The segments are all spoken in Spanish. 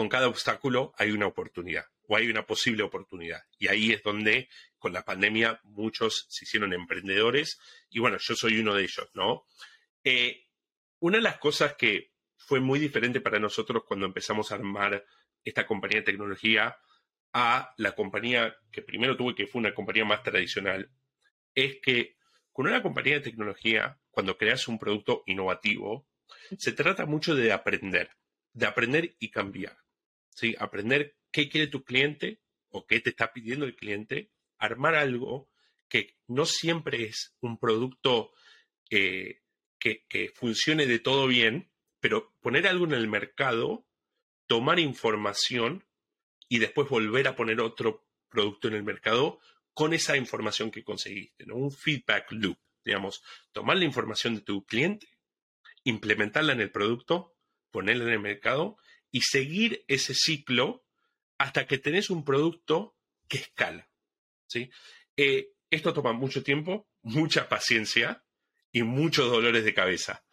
con cada obstáculo hay una oportunidad o hay una posible oportunidad. Y ahí es donde con la pandemia muchos se hicieron emprendedores y bueno, yo soy uno de ellos, ¿no? Eh, una de las cosas que fue muy diferente para nosotros cuando empezamos a armar esta compañía de tecnología a la compañía que primero tuve, que fue una compañía más tradicional, es que con una compañía de tecnología, cuando creas un producto innovativo, se trata mucho de aprender, de aprender y cambiar. ¿Sí? Aprender qué quiere tu cliente o qué te está pidiendo el cliente, armar algo que no siempre es un producto que, que funcione de todo bien, pero poner algo en el mercado, tomar información y después volver a poner otro producto en el mercado con esa información que conseguiste, ¿no? Un feedback loop, digamos, tomar la información de tu cliente, implementarla en el producto, ponerla en el mercado y seguir ese ciclo hasta que tenés un producto que escala, ¿sí? Eh, esto toma mucho tiempo, mucha paciencia y muchos dolores de cabeza.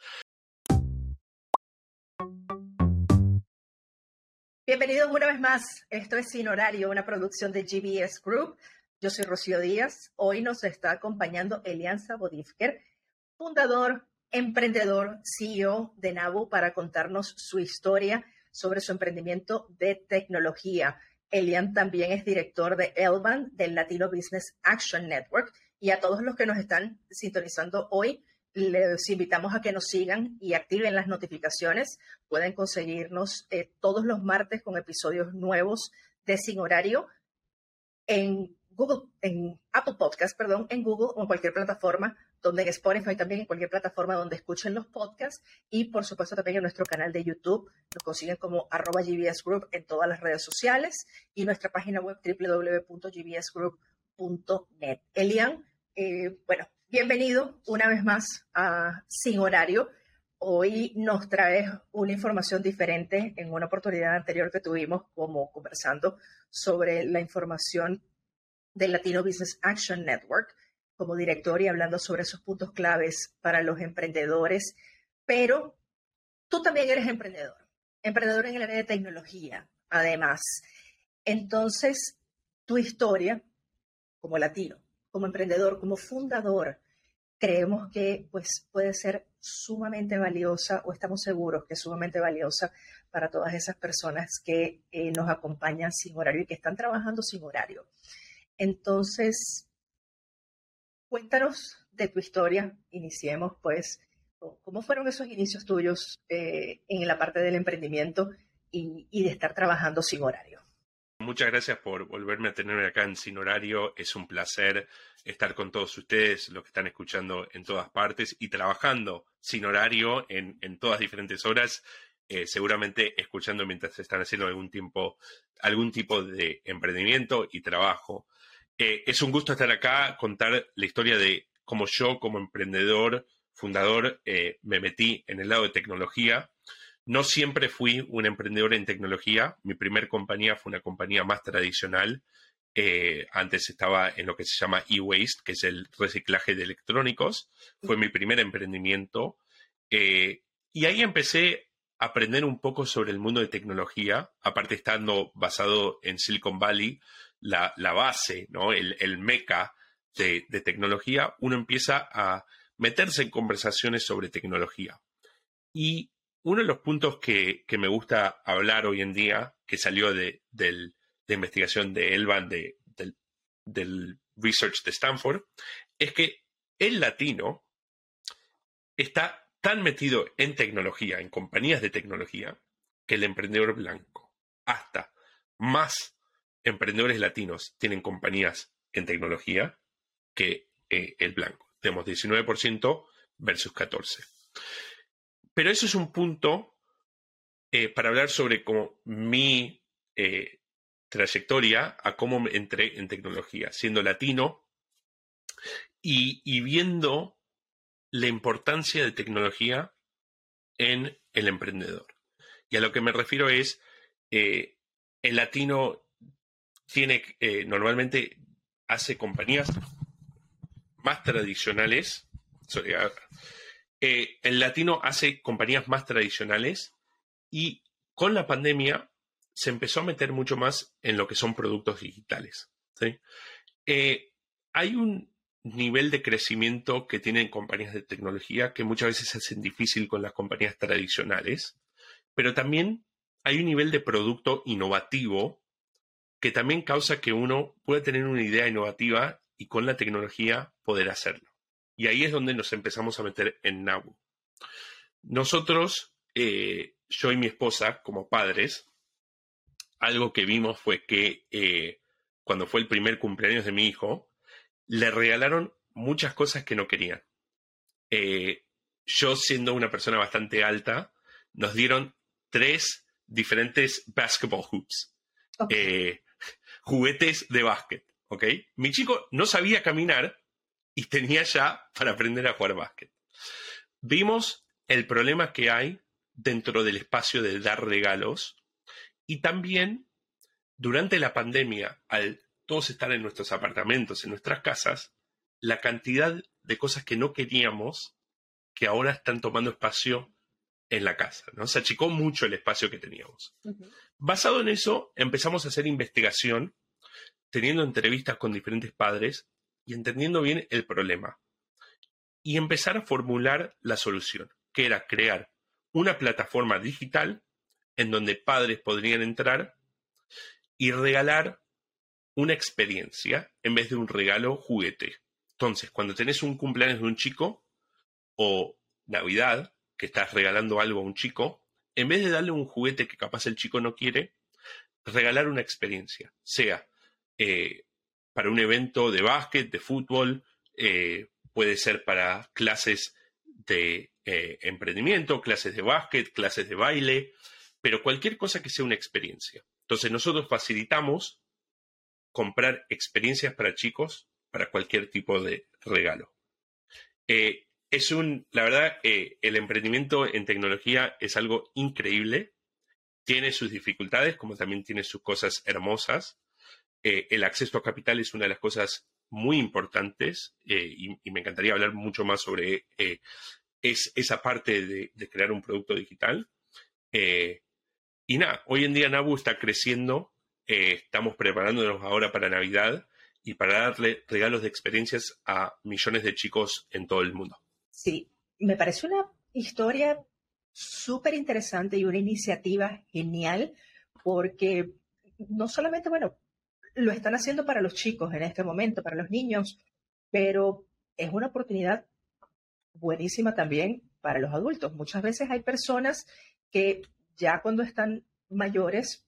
Bienvenidos una vez más. Esto es Sin Horario, una producción de GBS Group. Yo soy Rocío Díaz. Hoy nos está acompañando Elianza Bodifker, fundador, emprendedor, CEO de NABU, para contarnos su historia sobre su emprendimiento de tecnología. Elian también es director de Elban, del Latino Business Action Network. Y a todos los que nos están sintonizando hoy, les invitamos a que nos sigan y activen las notificaciones. Pueden conseguirnos eh, todos los martes con episodios nuevos de Sin Horario en Google, en Apple Podcast, perdón, en Google o en cualquier plataforma donde en Spotify también, en cualquier plataforma donde escuchen los podcasts y por supuesto también en nuestro canal de YouTube. Nos consiguen como arroba GBS Group en todas las redes sociales y nuestra página web www.gbsgroup.net. Elian, eh, bueno, bienvenido una vez más a Sin Horario. Hoy nos traes una información diferente en una oportunidad anterior que tuvimos como conversando sobre la información del Latino Business Action Network como director y hablando sobre esos puntos claves para los emprendedores, pero tú también eres emprendedor, emprendedor en el área de tecnología, además. Entonces, tu historia como latino, como emprendedor, como fundador, creemos que pues, puede ser sumamente valiosa o estamos seguros que es sumamente valiosa para todas esas personas que eh, nos acompañan sin horario y que están trabajando sin horario. Entonces, cuéntanos de tu historia. Iniciemos, pues, cómo fueron esos inicios tuyos eh, en la parte del emprendimiento y, de estar trabajando sin horario. Muchas gracias por volverme a tener acá en Sin Horario. Es un placer estar con todos ustedes, los que están escuchando en todas partes y trabajando sin horario en, todas diferentes horas, eh, seguramente escuchando mientras están haciendo algún tiempo, algún tipo de emprendimiento y trabajo. Eh, es un gusto estar acá, contar la historia de cómo yo, como emprendedor, fundador, eh, me metí en el lado de tecnología. No siempre fui un emprendedor en tecnología. Mi primer compañía fue una compañía más tradicional. Eh, antes estaba en lo que se llama e-waste, que es el reciclaje de electrónicos. Fue mi primer emprendimiento. y ahí empecé a aprender un poco sobre el mundo de tecnología, aparte estando basado en Silicon Valley, la, base, ¿no? el, meca de, tecnología, uno empieza a meterse en conversaciones sobre tecnología. Y uno de los puntos que, me gusta hablar hoy en día, que salió de, investigación de Elvan, de, del, del research de Stanford, es que el latino está tan metido en tecnología, en compañías de tecnología, que el emprendedor blanco, hasta más emprendedores latinos tienen compañías en tecnología que eh, el blanco. Tenemos 19% versus 14%. Pero eso es un punto eh, para hablar sobre cómo mi eh, trayectoria a cómo entré en tecnología, siendo latino y, viendo la importancia de tecnología en el emprendedor. Y a lo que me refiero es, el latino tiene, eh, normalmente hace compañías más tradicionales. Eh, el latino hace compañías más tradicionales y con la pandemia se empezó a meter mucho más en lo que son productos digitales. Eh, hay un nivel de crecimiento que tienen compañías de tecnología que muchas veces se hacen difícil con las compañías tradicionales, pero también hay un nivel de producto innovativo que también causa que uno pueda tener una idea innovativa y con la tecnología poder hacerlo. Y ahí es donde nos empezamos a meter en Nabu. Nosotros, eh, yo y mi esposa, como padres, algo que vimos fue que eh, cuando fue el primer cumpleaños de mi hijo, le regalaron muchas cosas que no querían. Eh, yo, siendo una persona bastante alta, nos dieron tres diferentes basketball hoops juguetes de básquet, ¿ok? Mi chico no sabía caminar y tenía ya para aprender a jugar básquet. Vimos el problema que hay dentro del espacio de dar regalos y también durante la pandemia, al todos estar en nuestros apartamentos, en nuestras casas, la cantidad de cosas que no queríamos que ahora están tomando espacio en la casa, ¿no? Se achicó mucho el espacio que teníamos. Basado en eso, empezamos a hacer investigación, teniendo entrevistas con diferentes padres y entendiendo bien el problema. Y empezar a formular la solución, que era crear una plataforma digital en donde padres podrían entrar y regalar una experiencia en vez de un regalo juguete. Entonces, cuando tenés un cumpleaños de un chico o Navidad, que estás regalando algo a un chico, en vez de darle un juguete que capaz el chico no quiere, regalar una experiencia, sea eh, para un evento de básquet, de fútbol, eh, puede ser para clases de eh, emprendimiento, clases de básquet, clases de baile, pero cualquier cosa que sea una experiencia. Entonces nosotros facilitamos comprar experiencias para chicos para cualquier tipo de regalo es un, la verdad, eh, el emprendimiento en tecnología es algo increíble. Tiene sus dificultades, como también tiene sus cosas hermosas. Eh, el acceso a capital es una de las cosas muy importantes eh, y, me encantaría hablar mucho más sobre es, esa parte de, de, crear un producto digital. y nada, hoy en día Nabu está creciendo. estamos preparándonos ahora para Navidad y para darle regalos de experiencias a millones de chicos en todo el mundo. Sí, me parece una historia súper interesante y una iniciativa genial porque no solamente, bueno, lo están haciendo para los chicos en este momento, para los niños, pero es una oportunidad buenísima también para los adultos. Muchas veces hay personas que ya cuando están mayores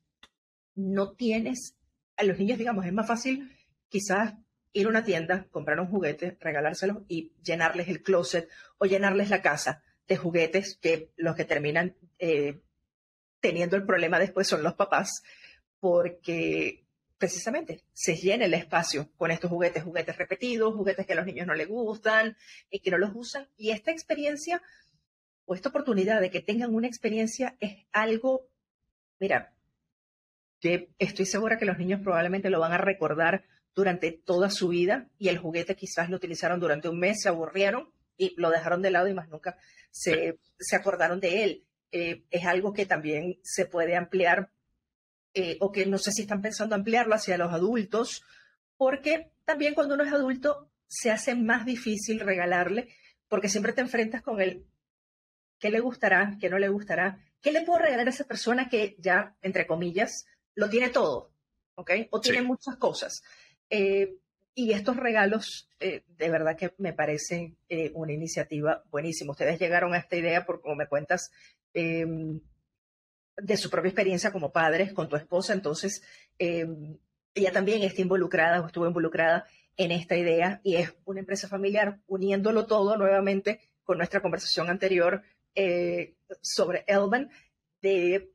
no tienes, a los niños, digamos, es más fácil quizás ir a una tienda, comprar un juguete, regalárselo y llenarles el closet o llenarles la casa de juguetes que los que terminan eh, teniendo el problema después son los papás, porque precisamente se llena el espacio con estos juguetes, juguetes repetidos, juguetes que a los niños no les gustan y que no los usan. Y esta experiencia o esta oportunidad de que tengan una experiencia es algo, mira, que estoy segura que los niños probablemente lo van a recordar durante toda su vida y el juguete quizás lo utilizaron durante un mes, se aburrieron y lo dejaron de lado y más nunca se, acordaron de él. Eh, es algo que también se puede ampliar eh, o que no sé si están pensando ampliarlo hacia los adultos, porque también cuando uno es adulto se hace más difícil regalarle, porque siempre te enfrentas con el qué le gustará, qué no le gustará, qué le puedo regalar a esa persona que ya, entre comillas, lo tiene todo, ¿ok? O tiene muchas cosas. Eh, y estos regalos, eh, de verdad que me parecen eh, una iniciativa buenísima. Ustedes llegaron a esta idea, por como me cuentas, de su propia experiencia como padres con tu esposa. Entonces, ella también está involucrada o estuvo involucrada en esta idea y es una empresa familiar, uniéndolo todo nuevamente con nuestra conversación anterior sobre Elban, de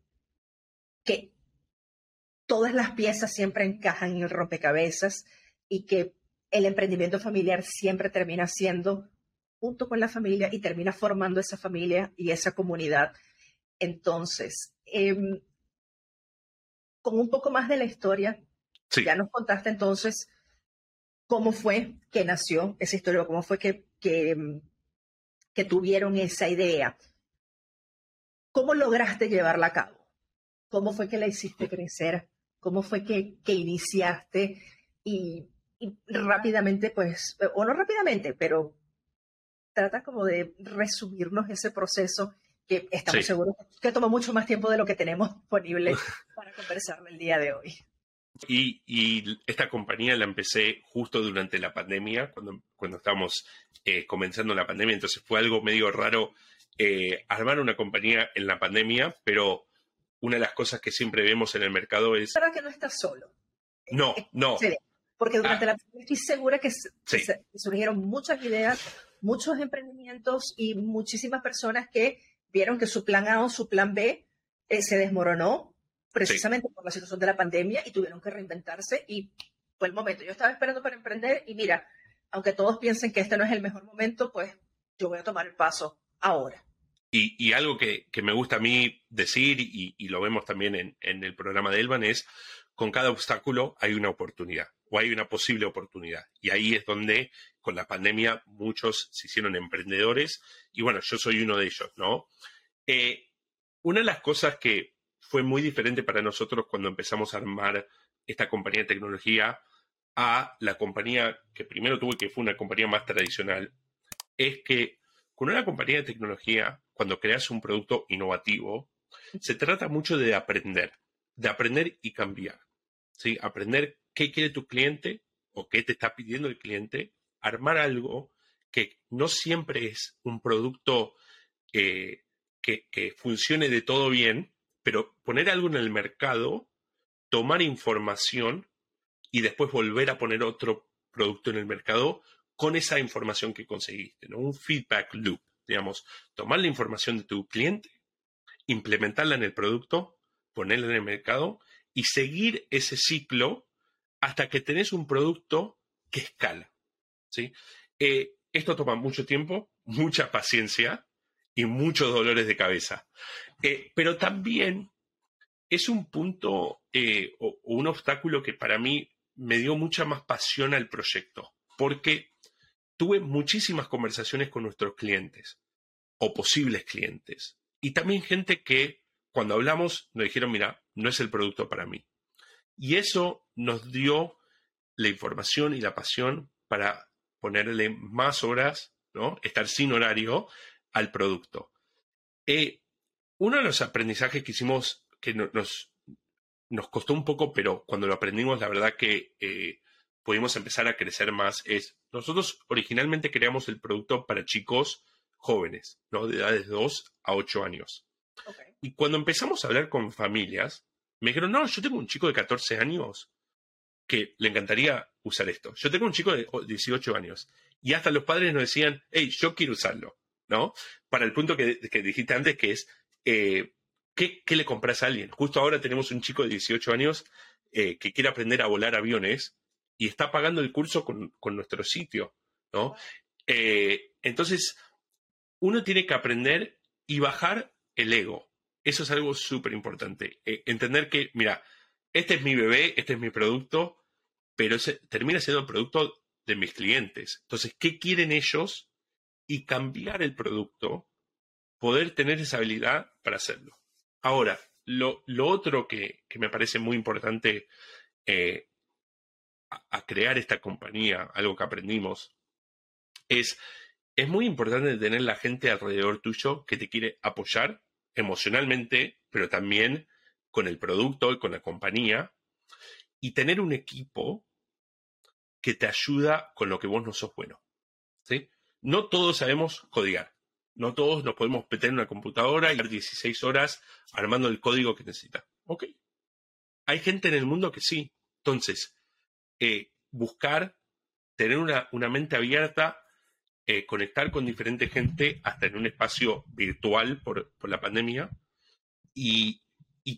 que todas las piezas siempre encajan en el rompecabezas y que el emprendimiento familiar siempre termina siendo junto con la familia y termina formando esa familia y esa comunidad. Entonces, em, con un poco más de la historia, ya nos contaste entonces cómo fue que nació esa historia, cómo fue que, que, em, que tuvieron esa idea. ¿Cómo lograste llevarla a cabo? ¿Cómo fue que la hiciste crecer? ¿Cómo fue que, que iniciaste? Y, y rápidamente, pues, o no rápidamente, pero trata como de resumirnos ese proceso que estamos seguros que toma mucho más tiempo de lo que tenemos disponible para conversar el día de hoy. Y, esta compañía la empecé justo durante la pandemia, cuando, cuando estábamos eh, comenzando la pandemia, entonces fue algo medio raro eh, armar una compañía en la pandemia, pero una de las cosas que siempre vemos en el mercado es... Para que no estás solo. No, no. Porque durante ah. la pandemia estoy segura que, surgieron muchas ideas, muchos emprendimientos y muchísimas personas que vieron que su plan A o su plan B eh, se desmoronó precisamente por la situación de la pandemia y tuvieron que reinventarse y fue el momento. Yo estaba esperando para emprender y mira, aunque todos piensen que este no es el mejor momento, pues yo voy a tomar el paso ahora. Y, algo que, me gusta a mí decir, y, lo vemos también en, el programa de Elvan, es con cada obstáculo hay una oportunidad o hay una posible oportunidad. Y ahí es donde con la pandemia muchos se hicieron emprendedores y bueno, yo soy uno de ellos, ¿no? Eh, una de las cosas que fue muy diferente para nosotros cuando empezamos a armar esta compañía de tecnología a la compañía que primero tuve, que fue una compañía más tradicional, es que con una compañía de tecnología, cuando creas un producto innovativo, se trata mucho de aprender, de aprender y cambiar. ¿sí? Aprender qué quiere tu cliente o qué te está pidiendo el cliente, armar algo que no siempre es un producto eh, que, funcione de todo bien, pero poner algo en el mercado, tomar información y después volver a poner otro producto en el mercado con esa información que conseguiste, ¿no? Un feedback loop, digamos, tomar la información de tu cliente, implementarla en el producto, ponerla en el mercado y seguir ese ciclo hasta que tenés un producto que escala. ¿sí? Eh, esto toma mucho tiempo, mucha paciencia y muchos dolores de cabeza. Eh, pero también es un punto eh, o, un obstáculo que para mí me dio mucha más pasión al proyecto, porque tuve muchísimas conversaciones con nuestros clientes o posibles clientes y también gente que cuando hablamos nos dijeron, mira, no es el producto para mí. Y eso nos dio la información y la pasión para ponerle más horas, ¿no? Estar sin horario al producto. Eh, uno de los aprendizajes que hicimos, que nos, nos costó un poco, pero cuando lo aprendimos, la verdad que eh, pudimos empezar a crecer más, es, nosotros originalmente creamos el producto para chicos jóvenes, ¿no? De edades 2 a 8 años. Y cuando empezamos a hablar con familias, me dijeron, no, yo tengo un chico de 14 años que le encantaría usar esto. Yo tengo un chico de 18 años y hasta los padres nos decían, hey, yo quiero usarlo, ¿no? Para el punto que, dijiste antes, que es, eh, ¿qué, le compras a alguien? Justo ahora tenemos un chico de 18 años eh, que quiere aprender a volar aviones y está pagando el curso con, nuestro sitio, ¿no? Eh, entonces, uno tiene que aprender y bajar el ego. Eso es algo súper importante. Eh, entender que, mira, este es mi bebé, este es mi producto, pero termina siendo el producto de mis clientes. Entonces, ¿qué quieren ellos? Y cambiar el producto, poder tener esa habilidad para hacerlo. Ahora, lo, otro que, me parece muy importante eh, a, crear esta compañía, algo que aprendimos, es, es muy importante tener la gente alrededor tuyo que te quiere apoyar emocionalmente, pero también con el producto y con la compañía, y tener un equipo que te ayuda con lo que vos no sos bueno. ¿sí? No todos sabemos codiar. No todos nos podemos meter en una computadora y dar 16 horas armando el código que necesita. Ok. Hay gente en el mundo que sí. Entonces, eh, buscar, tener una, una mente abierta eh, conectar con diferente gente hasta en un espacio virtual por, la pandemia y,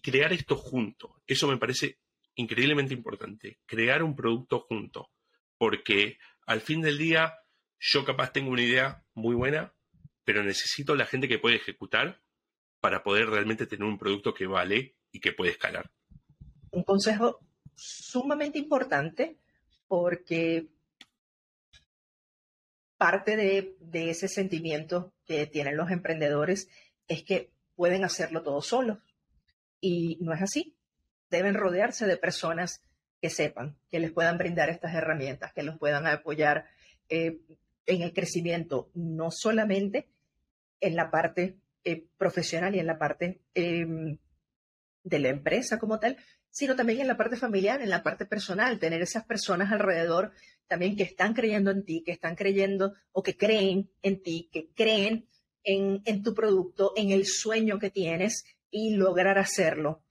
crear esto junto. Eso me parece increíblemente importante, crear un producto junto, porque al fin del día yo capaz tengo una idea muy buena, pero necesito la gente que puede ejecutar para poder realmente tener un producto que vale y que puede escalar. Un consejo sumamente importante porque parte de, ese sentimiento que tienen los emprendedores es que pueden hacerlo todos solos. Y no es así. Deben rodearse de personas que sepan, que les puedan brindar estas herramientas, que los puedan apoyar eh, en el crecimiento, no solamente en la parte eh, profesional y en la parte em, de la empresa como tal, sino también en la parte familiar, en la parte personal, tener esas personas alrededor también que están creyendo en ti, que están creyendo o que creen en ti, que creen en, en tu producto, en el sueño que tienes y lograr hacerlo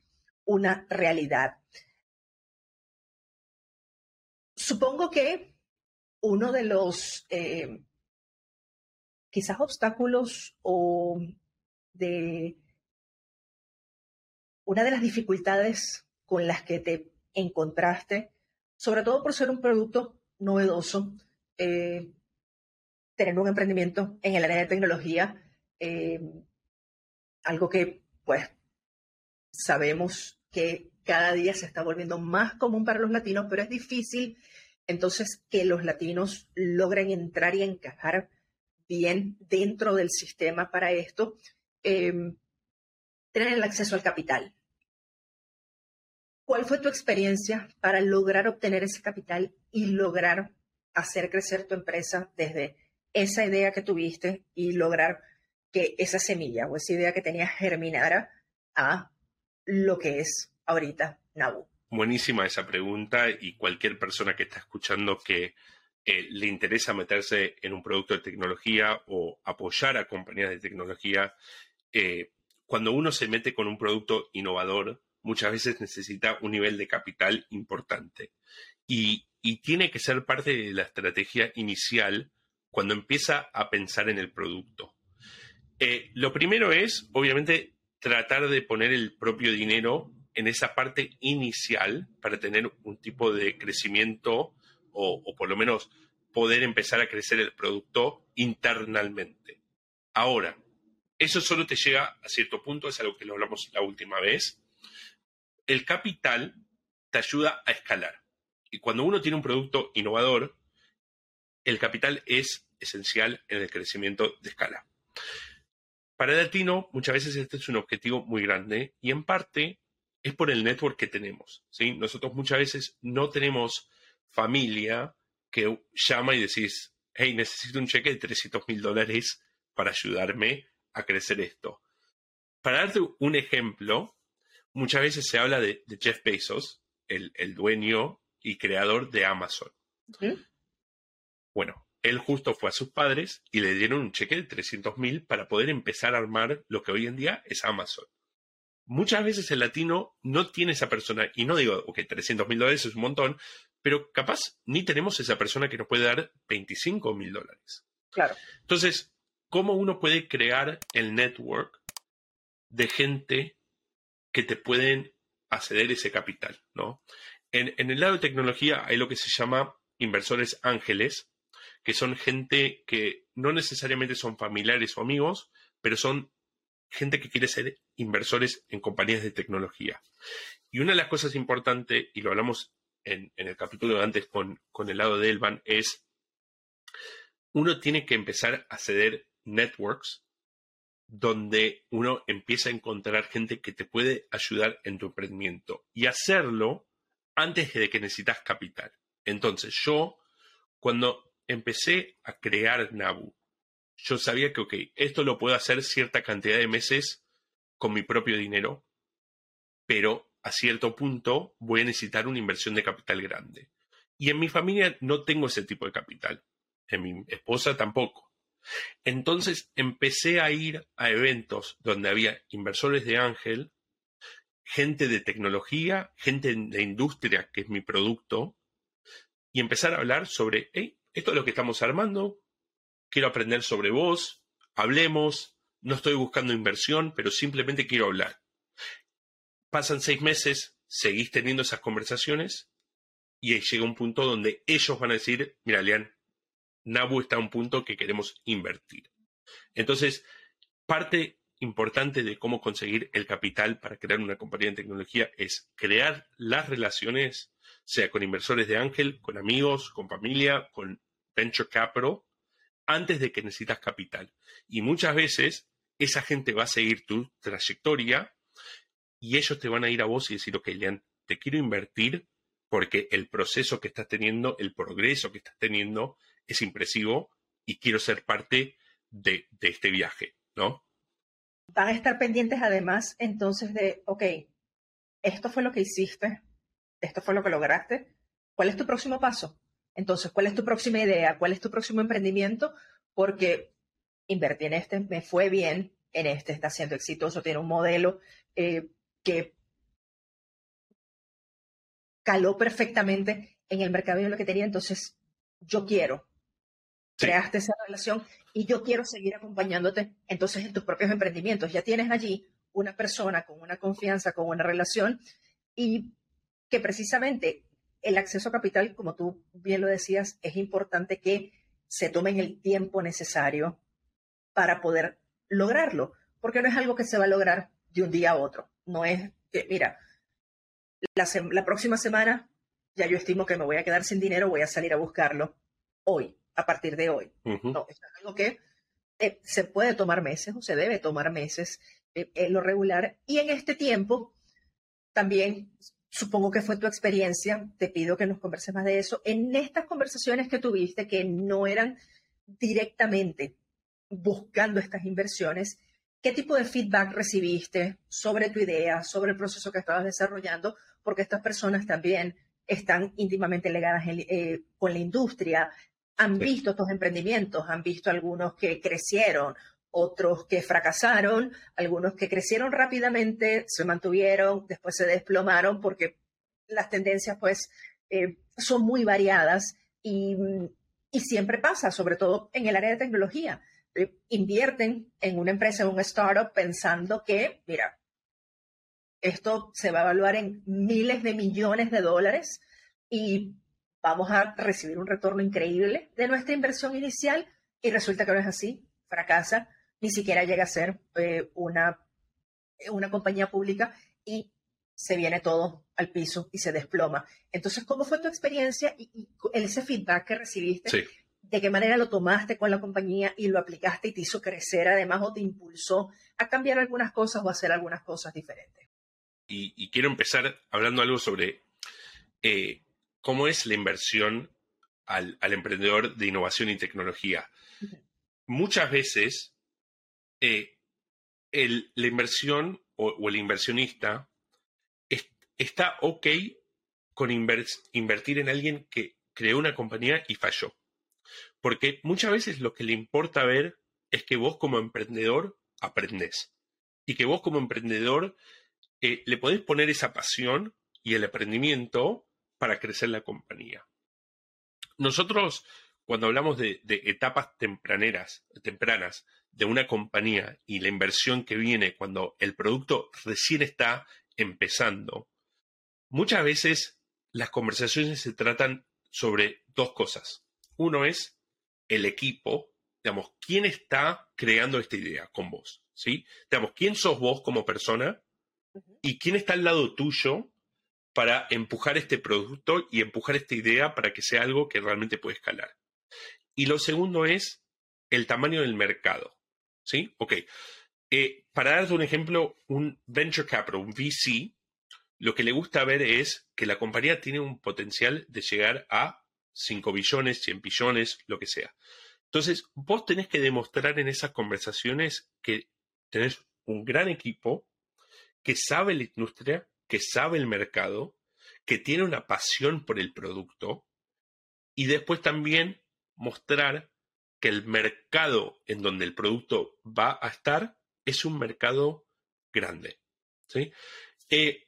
una realidad. Supongo que uno de los eh, quizás obstáculos o de una de las dificultades con las que te encontraste, sobre todo por ser un producto novedoso, eh, tener un emprendimiento en el área de tecnología, eh, algo que pues sabemos que cada día se está volviendo más común para los latinos, pero es difícil entonces que los latinos logren entrar y encajar bien dentro del sistema para esto, em, tener el acceso al capital. ¿Cuál fue tu experiencia para lograr obtener ese capital y lograr hacer crecer tu empresa desde esa idea que tuviste y lograr que esa semilla o esa idea que tenías germinara a lo que es ahorita Nabu? Buenísima esa pregunta y cualquier persona que está escuchando que eh, le interesa meterse en un producto de tecnología o apoyar a compañías de tecnología, eh, cuando uno se mete con un producto innovador, muchas veces necesita un nivel de capital importante. Y, tiene que ser parte de la estrategia inicial cuando empieza a pensar en el producto. Eh, lo primero es, obviamente, tratar de poner el propio dinero en esa parte inicial para tener un tipo de crecimiento o, por lo menos poder empezar a crecer el producto internamente. Ahora, eso solo te llega a cierto punto, es algo que lo hablamos la última vez. El capital te ayuda a escalar. Y cuando uno tiene un producto innovador, el capital es esencial en el crecimiento de escala. Para el latino, muchas veces este es un objetivo muy grande y en parte es por el network que tenemos. ¿sí? Nosotros muchas veces no tenemos familia que llama y decís, hey, necesito un cheque de 300 mil dólares para ayudarme a crecer esto. Para darte un ejemplo, muchas veces se habla de, Jeff Bezos, el, dueño y creador de Amazon. Bueno, él justo fue a sus padres y le dieron un cheque de 300 mil para poder empezar a armar lo que hoy en día es Amazon muchas veces el latino no tiene esa persona, y no digo, que 300 mil dólares es un montón, pero capaz ni tenemos esa persona que nos puede dar 25 mil dólares. Claro. Entonces, ¿cómo uno puede crear el network de gente que te pueden acceder ese capital? ¿no? En, el lado de tecnología hay lo que se llama inversores ángeles, que son gente que no necesariamente son familiares o amigos, pero son gente que quiere ser inversores en compañías de tecnología. Y una de las cosas importantes, y lo hablamos en, el capítulo de antes con, con el lado de Elvan, es uno tiene que empezar a ceder networks donde uno empieza a encontrar gente que te puede ayudar en tu emprendimiento y hacerlo antes de que necesitas capital. Entonces, yo, cuando empecé a crear Nabu, yo sabía que, ok, esto lo puedo hacer cierta cantidad de meses con mi propio dinero, pero a cierto punto voy a necesitar una inversión de capital grande. Y en mi familia no tengo ese tipo de capital. En mi esposa tampoco. Entonces empecé a ir a eventos donde había inversores de ángel, gente de tecnología, gente de industria, que es mi producto, y empezar a hablar sobre, hey, esto es lo que estamos armando, quiero aprender sobre vos, hablemos, no estoy buscando inversión, pero simplemente quiero hablar. Pasan seis meses, seguís teniendo esas conversaciones y llega un punto donde ellos van a decir, mira, Lean, Nabu está a un punto que queremos invertir. Entonces, parte importante de cómo conseguir el capital para crear una compañía de tecnología es crear las relaciones, sea con inversores de ángel, con amigos, con familia, con venture capital, antes de que necesitas capital. Y muchas veces esa gente va a seguir tu trayectoria y ellos te van a ir a vos y decir, ok, Lean, te quiero invertir porque el proceso que estás teniendo, el progreso que estás teniendo es impresivo y quiero ser parte de, de este viaje, ¿no? Van a estar pendientes además entonces de, ok, esto fue lo que hiciste, esto fue lo que lograste, ¿cuál es tu próximo paso? Entonces, ¿cuál es tu próxima idea? ¿Cuál es tu próximo emprendimiento? Porque invertí en este, me fue bien, en este está siendo exitoso, tiene un modelo eh, que caló perfectamente en el mercado en lo que tenía, entonces yo quiero. Creaste esa relación y yo quiero seguir acompañándote entonces en tus propios emprendimientos. Ya tienes allí una persona con una confianza, con una relación y que precisamente el acceso a capital, como tú bien lo decías, es importante que se tomen el tiempo necesario para poder lograrlo, porque no es algo que se va a lograr de un día a otro. No es que, mira, la, próxima semana ya yo estimo que me voy a quedar sin dinero, voy a salir a buscarlo hoy, a partir de hoy. No, es algo que eh, se puede tomar meses o se debe tomar meses eh, en lo regular. Y en este tiempo, también supongo que fue tu experiencia, te pido que nos converses más de eso. En estas conversaciones que tuviste, que no eran directamente buscando estas inversiones, ¿qué tipo de feedback recibiste sobre tu idea, sobre el proceso que estabas desarrollando? Porque estas personas también están íntimamente ligadas eh, con la industria, han visto estos emprendimientos, han visto algunos que crecieron, otros que fracasaron, algunos que crecieron rápidamente, se mantuvieron, después se desplomaron porque las tendencias pues eh, son muy variadas y, siempre pasa, sobre todo en el área de tecnología. Eh, invierten en una empresa, en un startup, pensando que, mira, esto se va a evaluar en miles de millones de dólares y vamos a recibir un retorno increíble de nuestra inversión inicial y resulta que no es así, fracasa ni siquiera llega a ser eh, una, una compañía pública y se viene todo al piso y se desploma. Entonces, ¿cómo fue tu experiencia y, ese feedback que recibiste? ¿De qué manera lo tomaste con la compañía y lo aplicaste y te hizo crecer además o te impulsó a cambiar algunas cosas o a hacer algunas cosas diferentes? Y, quiero empezar hablando algo sobre eh, cómo es la inversión al, emprendedor de innovación y tecnología. Muchas veces eh, la inversión o, el inversionista está ok con invertir en alguien que creó una compañía y falló. Porque muchas veces lo que le importa ver es que vos como emprendedor aprendés. Y que vos como emprendedor eh, le podés poner esa pasión y el emprendimiento para crecer la compañía. Nosotros, cuando hablamos de, de etapas tempraneras, tempranas de una compañía y la inversión que viene cuando el producto recién está empezando, muchas veces las conversaciones se tratan sobre dos cosas. Uno es el equipo, digamos, quién está creando esta idea con vos, ¿sí? Digamos, quién sos vos como persona y quién está al lado tuyo para empujar este producto y empujar esta idea para que sea algo que realmente puede escalar. Y lo segundo es el tamaño del mercado. ¿Sí? Ok. Eh, para darte un ejemplo, un venture capital, un VC, lo que le gusta ver es que la compañía tiene un potencial de llegar a 5 billones, 100 billones, lo que sea. Entonces, vos tenés que demostrar en esas conversaciones que tenés un gran equipo que sabe la industria, que sabe el mercado, que tiene una pasión por el producto y después también mostrar que el mercado en donde el producto va a estar es un mercado grande. ¿sí? Eh,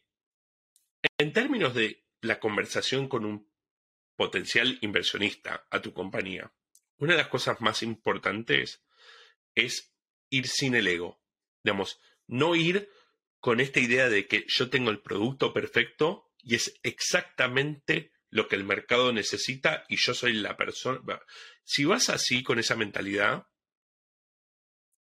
en términos de la conversación con un potencial inversionista a tu compañía, una de las cosas más importantes es ir sin el ego. Digamos, no ir con esta idea de que yo tengo el producto perfecto y es exactamente lo que el mercado necesita y yo soy la persona. Si vas así con esa mentalidad,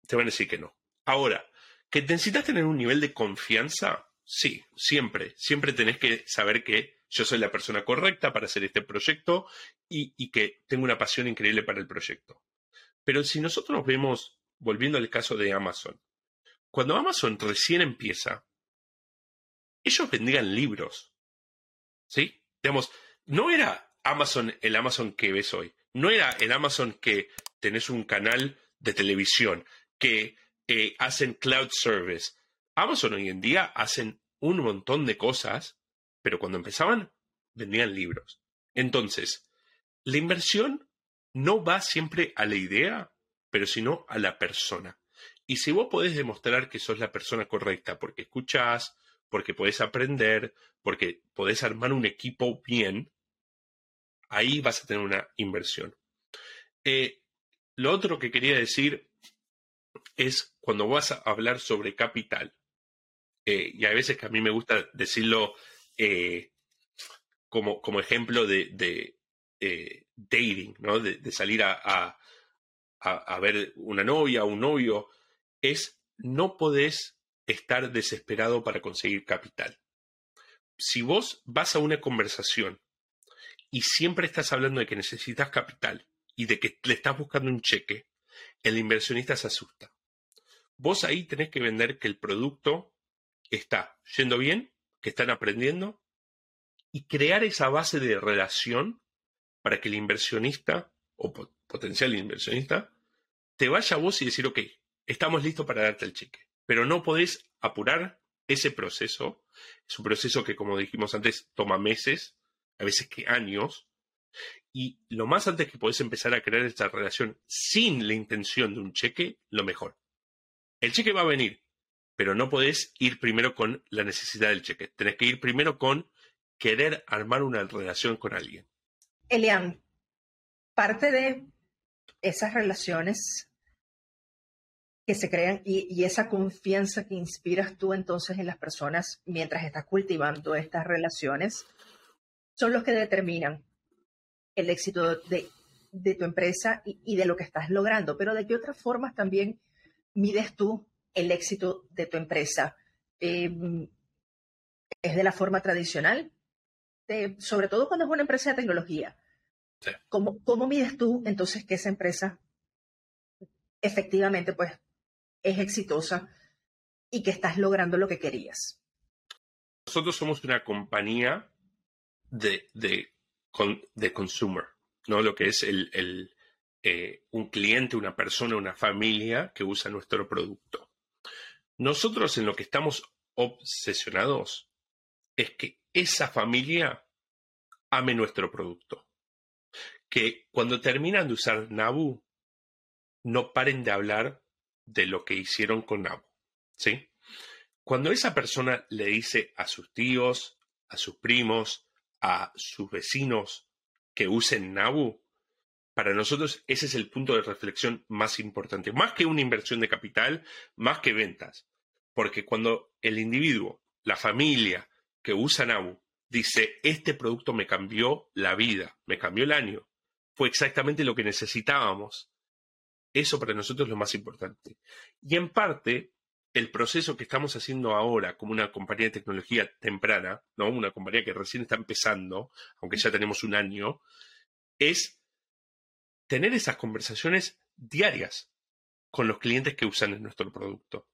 te van a decir que no. Ahora, ¿que necesitas tener un nivel de confianza? Sí, siempre. Siempre tenés que saber que yo soy la persona correcta para hacer este proyecto y, y que tengo una pasión increíble para el proyecto. Pero si nosotros nos vemos, volviendo al caso de Amazon, cuando Amazon recién empieza, ellos vendían libros. ¿Sí? Digamos, no era Amazon el Amazon que ves hoy. No era el Amazon que tenés un canal de televisión, que eh, hacen cloud service. Amazon hoy en día hacen un montón de cosas, pero cuando empezaban vendían libros. Entonces, la inversión no va siempre a la idea, pero sino a la persona. Y si vos podés demostrar que sos la persona correcta porque escuchás, porque podés aprender, porque podés armar un equipo bien, ahí vas a tener una inversión. Eh, lo otro que quería decir es cuando vas a hablar sobre capital, eh, y hay veces que a mí me gusta decirlo eh, como, como, ejemplo de, dating, ¿no? de, salir a, a, ver una novia o un novio, es no podés estar desesperado para conseguir capital. Si vos vas a una conversación y siempre estás hablando de que necesitas capital y de que le estás buscando un cheque, el inversionista se asusta. Vos ahí tenés que vender que el producto está yendo bien, que están aprendiendo y crear esa base de relación para que el inversionista o potencial inversionista te vaya a vos y decir, ok, estamos listos para darte el cheque. Pero no podés apurar ese proceso. Es un proceso que, como dijimos antes, toma meses, a veces que años. Y lo más antes que podés empezar a crear esta relación sin la intención de un cheque, lo mejor. El cheque va a venir, pero no podés ir primero con la necesidad del cheque. Tenés que ir primero con querer armar una relación con alguien. Elian, parte de esas relaciones que se crean y, esa confianza que inspiras tú entonces en las personas mientras estás cultivando estas relaciones son los que determinan el éxito de, tu empresa y, de lo que estás logrando. Pero de qué otras formas también mides tú el éxito de tu empresa? Em, ¿Es de la forma tradicional? sobre todo cuando es una empresa de tecnología. ¿Cómo, ¿Cómo mides tú entonces que esa empresa efectivamente pues es exitosa y que estás logrando lo que querías? Nosotros somos una compañía de, de, de consumer, ¿no? Lo que es el, eh, un cliente, una persona, una familia que usa nuestro producto. Nosotros en lo que estamos obsesionados es que esa familia ame nuestro producto que cuando terminan de usar Nabu, no paren de hablar de lo que hicieron con Nabu. ¿sí? Cuando esa persona le dice a sus tíos, a sus primos, a sus vecinos que usen Nabu, para nosotros ese es el punto de reflexión más importante, más que una inversión de capital, más que ventas. Porque cuando el individuo, la familia que usa Nabu, dice, este producto me cambió la vida, me cambió el año, fue exactamente lo que necesitábamos. Eso para nosotros es lo más importante. Y en parte, el proceso que estamos haciendo ahora como una compañía de tecnología temprana, ¿no? una compañía que recién está empezando, aunque ya tenemos un año, es tener esas conversaciones diarias con los clientes que usan nuestro producto.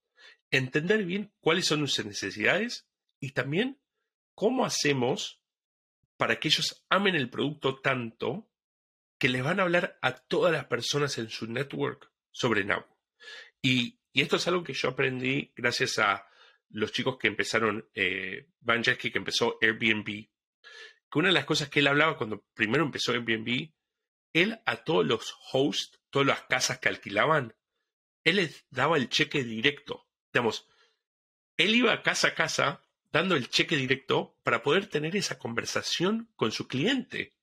Entender bien cuáles son sus necesidades y también cómo hacemos para que ellos amen el producto tanto que le van a hablar a todas las personas en su network sobre Nabu. Y, esto es algo que yo aprendí gracias a los chicos que empezaron, eh, Van Jesky, que empezó Airbnb, que una de las cosas que él hablaba cuando primero empezó Airbnb, él a todos los hosts, todas las casas que alquilaban, él les daba el cheque directo. Digamos, él iba casa a casa dando el cheque directo para poder tener esa conversación con su cliente.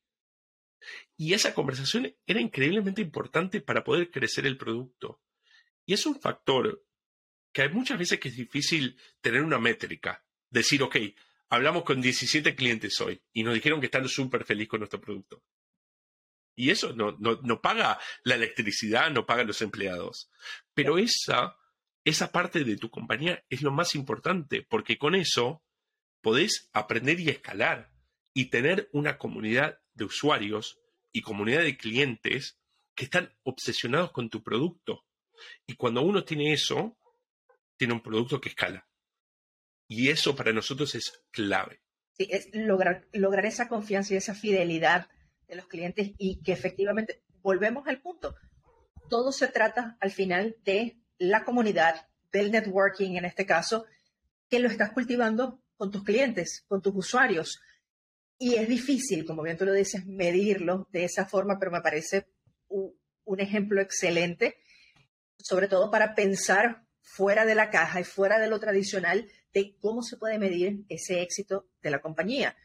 Y esa conversación era increíblemente importante para poder crecer el producto. Y es un factor que hay muchas veces que es difícil tener una métrica. Decir, ok, hablamos con 17 clientes hoy y nos dijeron que están súper felices con nuestro producto. Y eso no, no, no, paga la electricidad, no paga los empleados. Pero esa, esa parte de tu compañía es lo más importante, porque con eso podés aprender y escalar y tener una comunidad de usuarios y comunidad de clientes que están obsesionados con tu producto. Y cuando uno tiene eso, tiene un producto que escala. Y eso para nosotros es clave. Sí, es lograr, lograr esa confianza y esa fidelidad de los clientes y que efectivamente volvemos al punto. Todo se trata al final de la comunidad, del networking en este caso, que lo estás cultivando con tus clientes, con tus usuarios. Y es difícil, como bien tú lo dices, medirlo de esa forma, pero me parece un, ejemplo excelente, sobre todo para pensar fuera de la caja y fuera de lo tradicional de cómo se puede medir ese éxito de la compañía.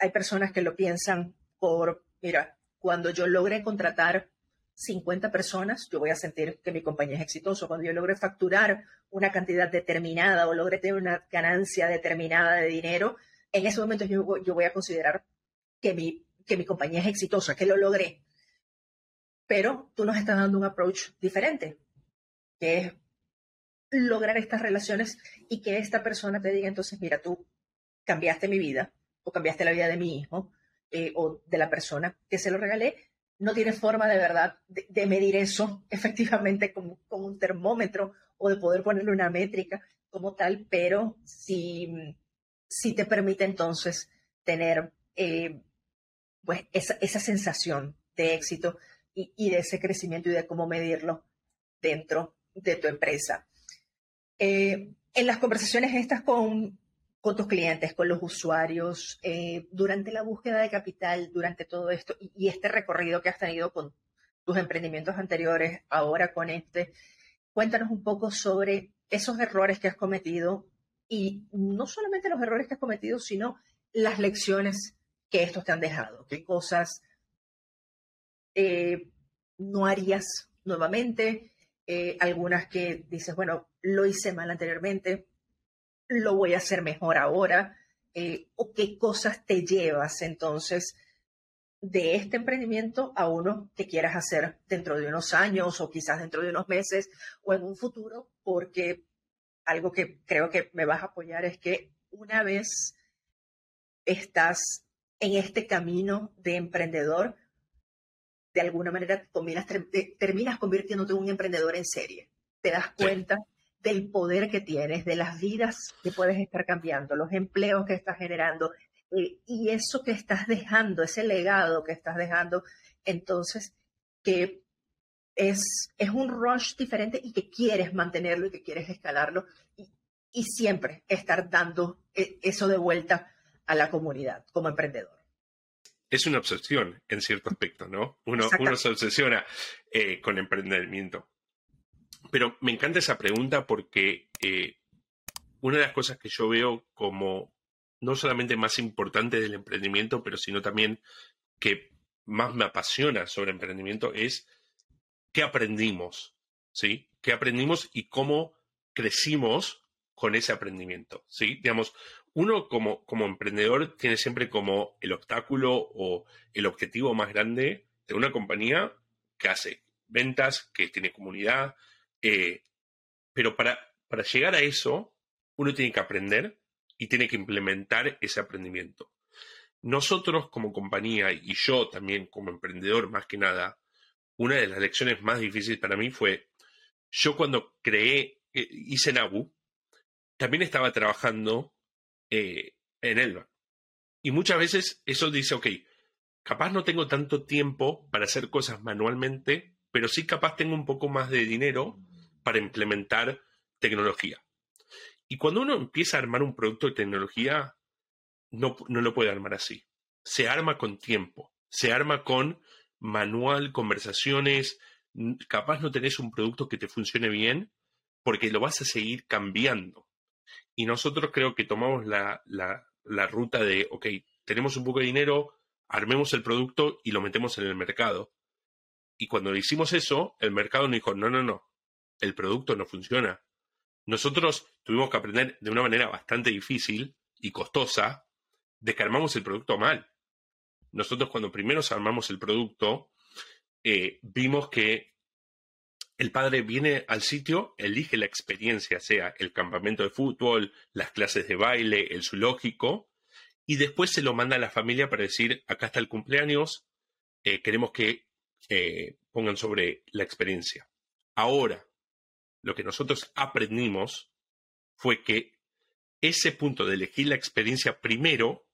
Hay personas que lo piensan por, mira, cuando yo logre contratar 50 personas, yo voy a sentir que mi compañía es exitosa. Cuando yo logre facturar una cantidad determinada o logre tener una ganancia determinada de dinero, en ese momento yo, voy a considerar que mi, que mi compañía es exitosa, que lo logré. Pero tú nos estás dando un approach diferente, que es lograr estas relaciones y que esta persona te diga entonces, mira, tú cambiaste mi vida o cambiaste la vida de mi hijo eh, o de la persona que se lo regalé, no tiene forma de verdad de, medir eso efectivamente como, un termómetro o de poder ponerle una métrica como tal, pero sí, te permite entonces tener eh, pues esa, esa, sensación de éxito y, y, de ese crecimiento y de cómo medirlo dentro de tu empresa. Eh, en las conversaciones estas con, con tus clientes, con los usuarios, eh, durante la búsqueda de capital, durante todo esto y, este recorrido que has tenido con tus emprendimientos anteriores, ahora con este, cuéntanos un poco sobre esos errores que has cometido y no solamente los errores que has cometido, sino las lecciones que estos te han dejado. ¿Qué cosas eh, no harías nuevamente? Eh, algunas que dices, bueno, lo hice mal anteriormente, lo voy a hacer mejor ahora, eh, o qué cosas te llevas entonces de este emprendimiento a uno que quieras hacer dentro de unos años o quizás dentro de unos meses o en un futuro, porque algo que creo que me vas a apoyar es que una vez estás en este camino de emprendedor, de alguna manera terminas convirtiéndote en un emprendedor en serie. Te das cuenta del poder que tienes, de las vidas que puedes estar cambiando, los empleos que estás generando eh, y eso que estás dejando, ese legado que estás dejando, entonces que es, es un rush diferente y que quieres mantenerlo y que quieres escalarlo y, y siempre estar dando eh, eso de vuelta a la comunidad como emprendedor es una obsesión en cierto aspecto, ¿no? Uno, uno se obsesiona eh, con emprendimiento. Pero me encanta esa pregunta porque eh, una de las cosas que yo veo como no solamente más importante del emprendimiento, pero sino también que más me apasiona sobre emprendimiento es qué aprendimos, ¿sí? ¿Qué aprendimos y cómo crecimos con ese aprendimiento, ¿sí? Digamos, uno como, como emprendedor tiene siempre como el obstáculo o el objetivo más grande de una compañía que hace ventas, que tiene comunidad, eh, pero para, para llegar a eso, uno tiene que aprender y tiene que implementar ese aprendimiento. Nosotros como compañía y yo también como emprendedor más que nada, una de las lecciones más difíciles para mí fue, yo cuando creé, eh, hice Nabu, también estaba trabajando eh, en Elba. Y muchas veces eso dice, ok, capaz no tengo tanto tiempo para hacer cosas manualmente, pero sí capaz tengo un poco más de dinero para implementar tecnología. Y cuando uno empieza a armar un producto de tecnología, no, no lo puede armar así. Se arma con tiempo, se arma con manual, conversaciones. Capaz no tenés un producto que te funcione bien porque lo vas a seguir cambiando. Y nosotros creo que tomamos la, la, la ruta de, ok, tenemos un poco de dinero, armemos el producto y lo metemos en el mercado. Y cuando hicimos eso, el mercado nos dijo, no, no, no, el producto no funciona. Nosotros tuvimos que aprender de una manera bastante difícil y costosa de que armamos el producto mal. Nosotros cuando primero armamos el producto, eh, vimos que el padre viene al sitio, elige la experiencia, sea el campamento de fútbol, las clases de baile, el zoológico, y después se lo manda a la familia para decir, acá está el cumpleaños, eh, queremos que eh, pongan sobre la experiencia. Ahora, lo que nosotros aprendimos fue que ese punto de elegir la experiencia primero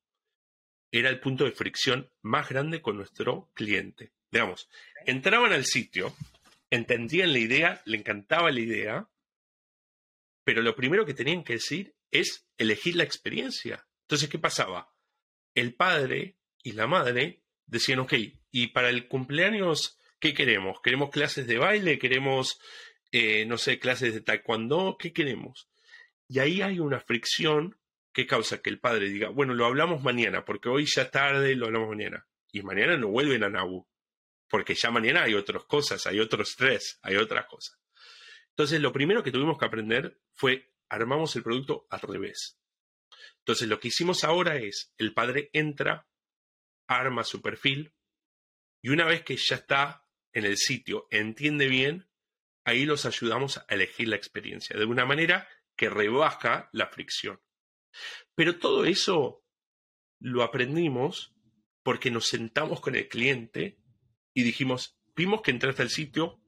era el punto de fricción más grande con nuestro cliente. Digamos, entraban al sitio, entendían la idea, le encantaba la idea, pero lo primero que tenían que decir es elegir la experiencia. Entonces, ¿qué pasaba? El padre y la madre decían, ok, y para el cumpleaños, ¿qué queremos? ¿Queremos clases de baile? ¿Queremos, eh, no sé, clases de taekwondo? ¿Qué queremos? Y ahí hay una fricción que causa que el padre diga, bueno, lo hablamos mañana, porque hoy ya es tarde, lo hablamos mañana. Y mañana no vuelven a Nabu, porque ya mañana hay otras cosas, hay otro estrés, hay otras cosas. Entonces, lo primero que tuvimos que aprender fue armamos el producto al revés. Entonces, lo que hicimos ahora es, el padre entra, arma su perfil, y una vez que ya está en el sitio, entiende bien, ahí los ayudamos a elegir la experiencia, de una manera que rebaja la fricción. Pero todo eso lo aprendimos porque nos sentamos con el cliente y dijimos, vimos que entraste al sitio,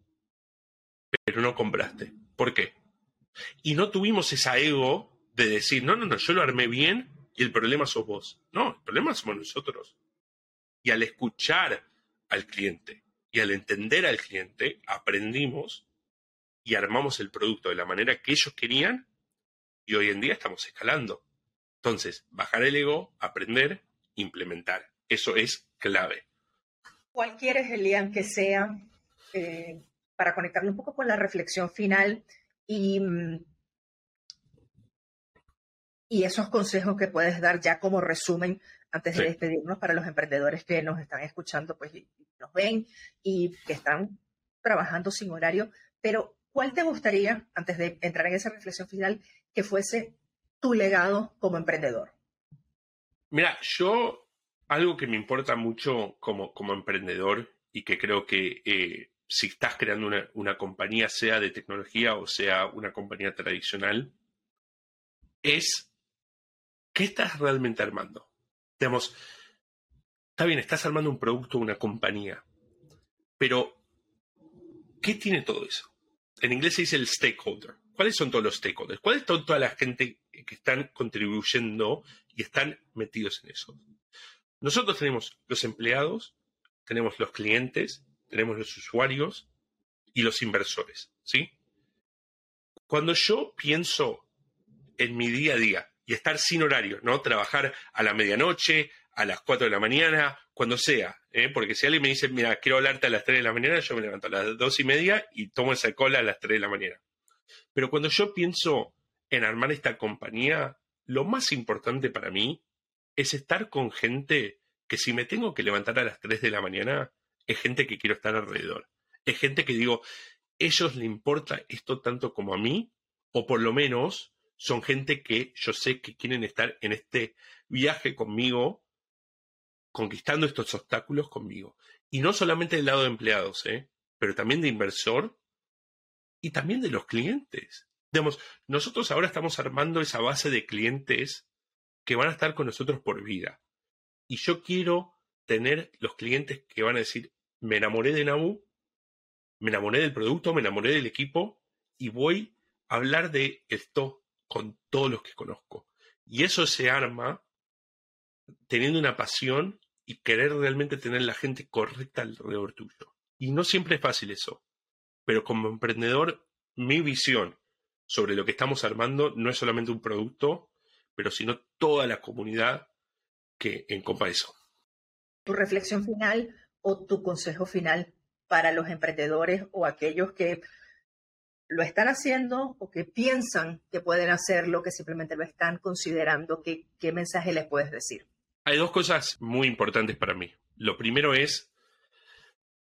pero no compraste. ¿Por qué? Y no tuvimos esa ego de decir, no, no, no, yo lo armé bien y el problema sos vos. No, el problema somos nosotros. Y al escuchar al cliente y al entender al cliente, aprendimos y armamos el producto de la manera que ellos querían y hoy en día estamos escalando. Entonces, bajar el ego, aprender, implementar. Eso es clave. ¿Cuál quieres, Elian, que sea, eh, para conectarlo un poco con la reflexión final y, mm, y esos consejos que puedes dar ya como resumen antes de despedirnos para los emprendedores que nos están escuchando, pues nos ven y que están trabajando sin horario, pero ¿cuál te gustaría, antes de entrar en esa reflexión final, que fuese tu legado como emprendedor? Mira, yo algo que me importa mucho como, como emprendedor y que creo que eh, si estás creando una, una, compañía, sea de tecnología o sea una compañía tradicional, es ¿qué estás realmente armando? Digamos, está bien, estás armando un producto, una compañía, pero ¿qué tiene todo eso? En inglés se dice el stakeholder. ¿Cuáles son todos los stakeholders? ¿Cuál es toda la gente que están contribuyendo y están metidos en eso? Nosotros tenemos los empleados, tenemos los clientes, tenemos los usuarios y los inversores, ¿sí? Cuando yo pienso en mi día a día y estar sin horario, ¿no? Trabajar a la medianoche, a las 4 de la mañana, cuando sea, ¿eh? porque si alguien me dice, mira, quiero hablarte a las 3 de la mañana, yo me levanto a las 2 y media y tomo esa cola a las 3 de la mañana. Pero cuando yo pienso en armar esta compañía, lo más importante para mí es estar con gente que si me tengo que levantar a las 3 de la mañana, es gente que quiero estar alrededor. Es gente que digo, ellos le importa esto tanto como a mí, o por lo menos son gente que yo sé que quieren estar en este viaje conmigo, conquistando estos obstáculos conmigo. Y no solamente del lado de empleados, ¿eh? pero también de inversor y también de los clientes. Digamos, nosotros ahora estamos armando esa base de clientes que van a estar con nosotros por vida. Y yo quiero tener los clientes que van a decir, me enamoré de Nabu, me enamoré del producto, me enamoré del equipo y voy a hablar de esto con todos los que conozco. Y eso se arma teniendo una pasión y querer realmente tener la gente correcta alrededor tuyo. Y no siempre es fácil eso. Pero como emprendedor, mi visión sobre lo que estamos armando no es solamente un producto, pero sino toda la comunidad que encopa eso. Tu reflexión final o tu consejo final para los emprendedores o aquellos que lo están haciendo o que piensan que pueden hacerlo, que simplemente lo están considerando, ¿qué, qué mensaje les puedes decir? Hay dos cosas muy importantes para mí. Lo primero es,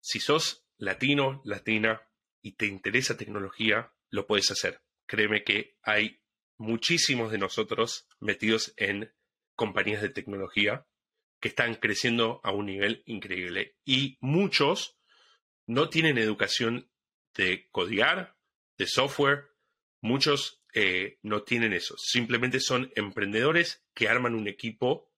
si sos latino, latina, y te interesa tecnología, lo puedes hacer. Créeme que hay muchísimos de nosotros metidos en compañías de tecnología que están creciendo a un nivel increíble y muchos no tienen educación de codiar, de software, muchos eh, no tienen eso, simplemente son emprendedores que arman un equipo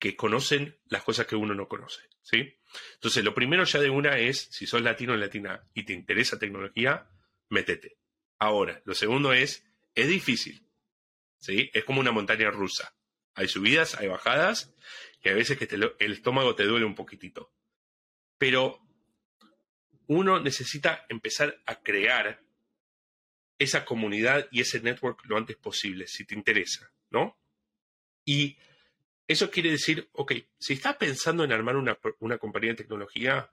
que conocen las cosas que uno no conoce, ¿sí? Entonces, lo primero ya de una es, si sos latino o latina y te interesa tecnología, métete. Ahora, lo segundo es, es difícil. ¿sí? Es como una montaña rusa. Hay subidas, hay bajadas, y a veces que el estómago te duele un poquitito. Pero uno necesita empezar a crear esa comunidad y ese network lo antes posible, si te interesa, ¿no? Y eso quiere decir, ok, si estás pensando en armar una, una compañía de tecnología,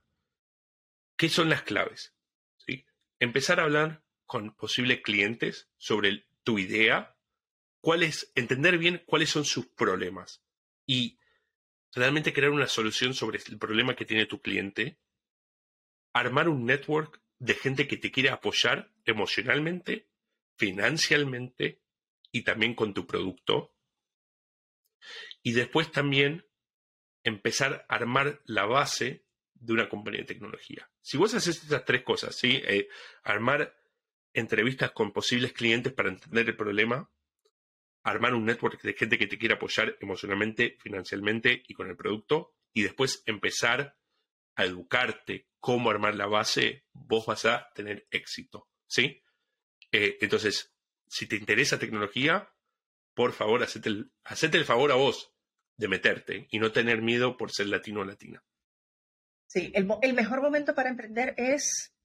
¿qué son las claves? ¿Sí? Empezar a hablar con posibles clientes sobre tu idea, cuál es, entender bien cuáles son sus problemas y realmente crear una solución sobre el problema que tiene tu cliente, armar un network de gente que te quiere apoyar emocionalmente, financieramente y también con tu producto. Y después también empezar a armar la base de una compañía de tecnología. Si vos haces estas tres cosas, ¿sí? Eh, armar entrevistas con posibles clientes para entender el problema, armar un network de gente que te quiera apoyar emocionalmente, financieramente y con el producto, y después empezar a educarte cómo armar la base, vos vas a tener éxito, ¿sí? Eh, entonces, si te interesa tecnología, por favor, hacete el, el favor a vos de meterte y no tener miedo por ser latino o latina. Sí, el, el mejor momento para emprender es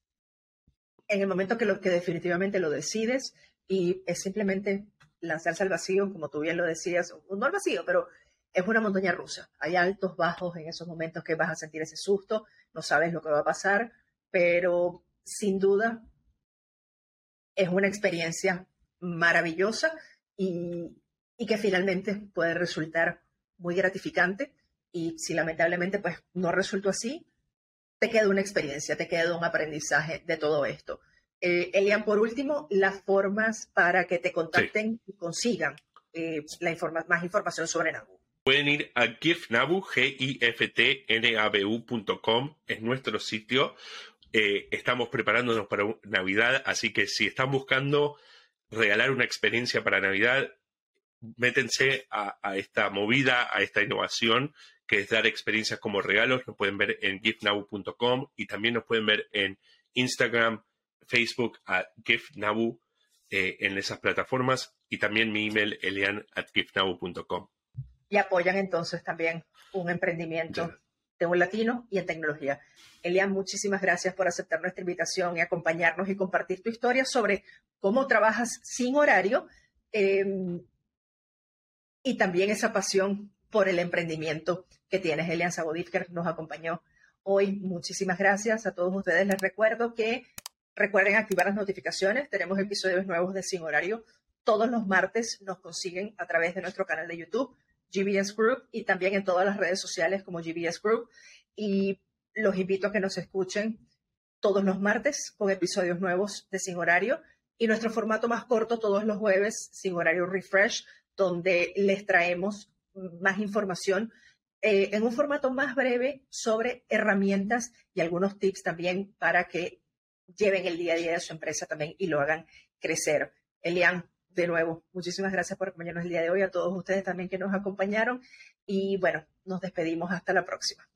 en el momento que, lo, que definitivamente lo decides y es simplemente lanzarse al vacío, como tú bien lo decías, no al vacío, pero es una montaña rusa. Hay altos, bajos en esos momentos que vas a sentir ese susto, no sabes lo que va a pasar, pero sin duda es una experiencia maravillosa y, y que finalmente puede resultar muy gratificante. Y si lamentablemente pues no resultó así, te queda una experiencia, te queda un aprendizaje de todo esto. Eh, Elian, por último, las formas para que te contacten y consigan eh, la más información sobre Nabu. Pueden ir a giftnabu, g i f t n a b u.com, es nuestro sitio. Eh, estamos preparándonos para Navidad, así que si están buscando regalar una experiencia para Navidad, métense a, a esta movida, a esta innovación que es dar experiencias como regalos. Nos pueden ver en giftnabu.com y también nos pueden ver en Instagram, Facebook a giftnabu eh, en esas plataformas y también mi email elian at giftnabu.com. Y apoyan entonces también un emprendimiento de un latino y en tecnología. Elian, muchísimas gracias por aceptar nuestra invitación y acompañarnos y compartir tu historia sobre cómo trabajas sin horario em, y también esa pasión por el emprendimiento que tienes. Elian Sabodifker nos acompañó hoy. Muchísimas gracias a todos ustedes. Les recuerdo que recuerden activar las notificaciones. Tenemos episodios nuevos de Sin Horario. Todos los martes nos consiguen a través de nuestro canal de YouTube, GBS Group, y también en todas las redes sociales como GBS Group. Y los invito a que nos escuchen todos los martes con episodios nuevos de Sin Horario y nuestro formato más corto todos los jueves, Sin Horario Refresh, donde les traemos más información eh, en un formato más breve sobre herramientas y algunos tips también para que lleven el día a día de su empresa también y lo hagan crecer. Elian, de nuevo, muchísimas gracias por acompañarnos el día de hoy, a todos ustedes también que nos acompañaron y bueno, nos despedimos hasta la próxima.